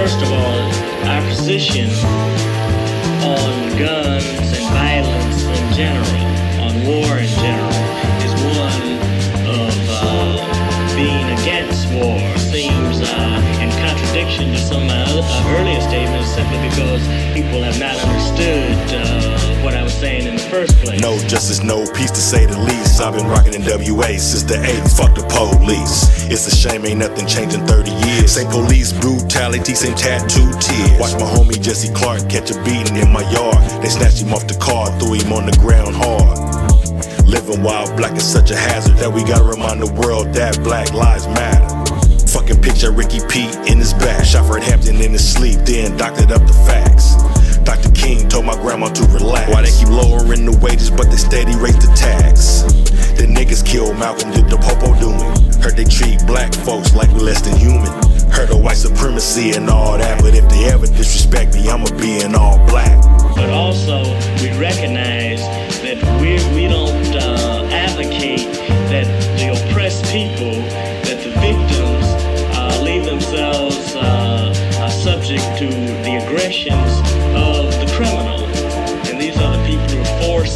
first of all, our position on guns and violence in general, on war in general, is one of uh, being against war. Seems uh, in contradiction to some of my other, uh, earlier statements simply because people have not understood uh, what I was saying in the first place. No justice, no peace to say the least. I've been rocking in WA since the 80s. Fuck the police. It's a shame ain't nothing changed in 30 years. Same police brutality, same tattoo tears. Watch my homie Jesse Clark catch a beating in my yard. They snatched him off the car, threw him on the ground hard. Living while black is such a hazard that we gotta remind the world that black lives matter. Fucking picture Ricky Pete in his back, shot Fred Hampton in his sleep, then doctored up the facts. Grandma to relax. Why they keep lowering the wages, but they steady raise the tax. The niggas killed Malcolm, did the popo doing? Heard they treat black folks like less than human. Heard of white supremacy and all that, but if they ever disrespect me, I'ma be in all black. But also, we recognize that we we don't uh, advocate that the oppressed people, that the victims, uh, leave themselves uh, uh, subject to the aggressions of the criminal.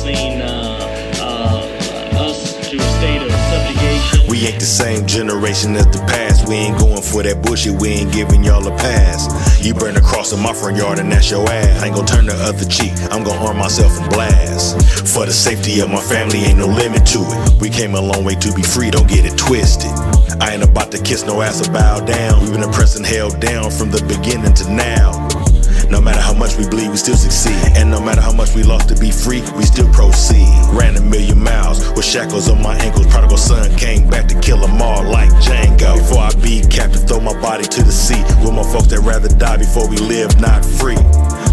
Forcing uh, uh, us to a state of subjugation. We ain't the same generation as the past. We ain't going for that bullshit. We ain't giving y'all a pass. You burn a cross in my front yard and that's your ass. I ain't gonna turn the other cheek. I'm gonna arm myself and blast. For the safety of my family, ain't no limit to it. We came a long way to be free. Don't get it twisted. I ain't about to kiss no ass or bow down. We've been oppressed and held down from the beginning to now. No matter how much we bleed, we still succeed. And no matter how much we lost to be free, we still proceed. Ran a million miles with shackles on my ankles. Prodigal son came back to kill them all like Django. Before I be captive, throw my body to the sea. With my folks that rather die before we live not free.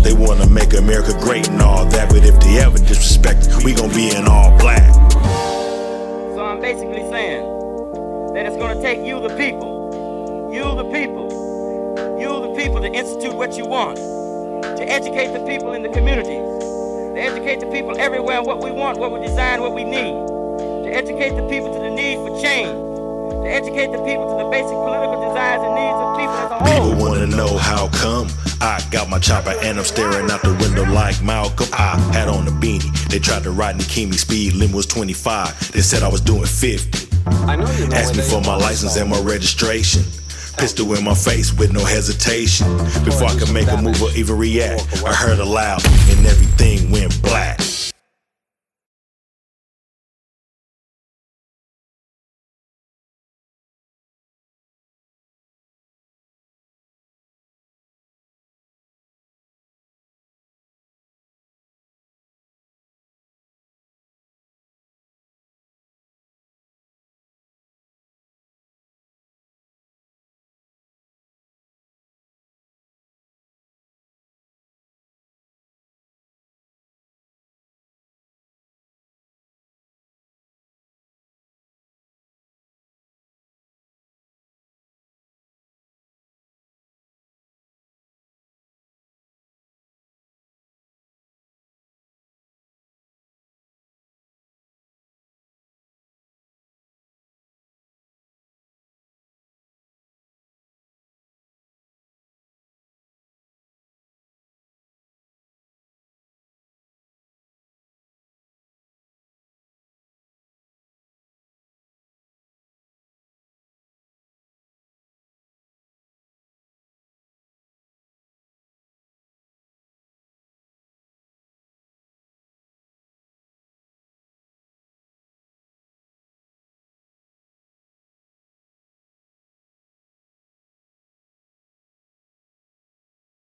They wanna make America great and all that, but if they ever disrespect, we gon' be in all black. So I'm basically saying that it's to take you, the people, you, the people, you, the people, to institute what you want, to educate the people in the communities, to educate the people everywhere what we want, what we design, what we need, to educate the people to the need for change, to educate the people to the basic political desires and needs of people as a whole. People wanna know how come I got my chopper and I'm staring out the window like Malcolm. I had on a beanie. They tried to ride Nikimi speed limit was 25. They said I was doing 50. I know you know Asked me for my license and my registration. Pistol in my face with no hesitation. Before I could make a move or even react, I heard a loud and everything.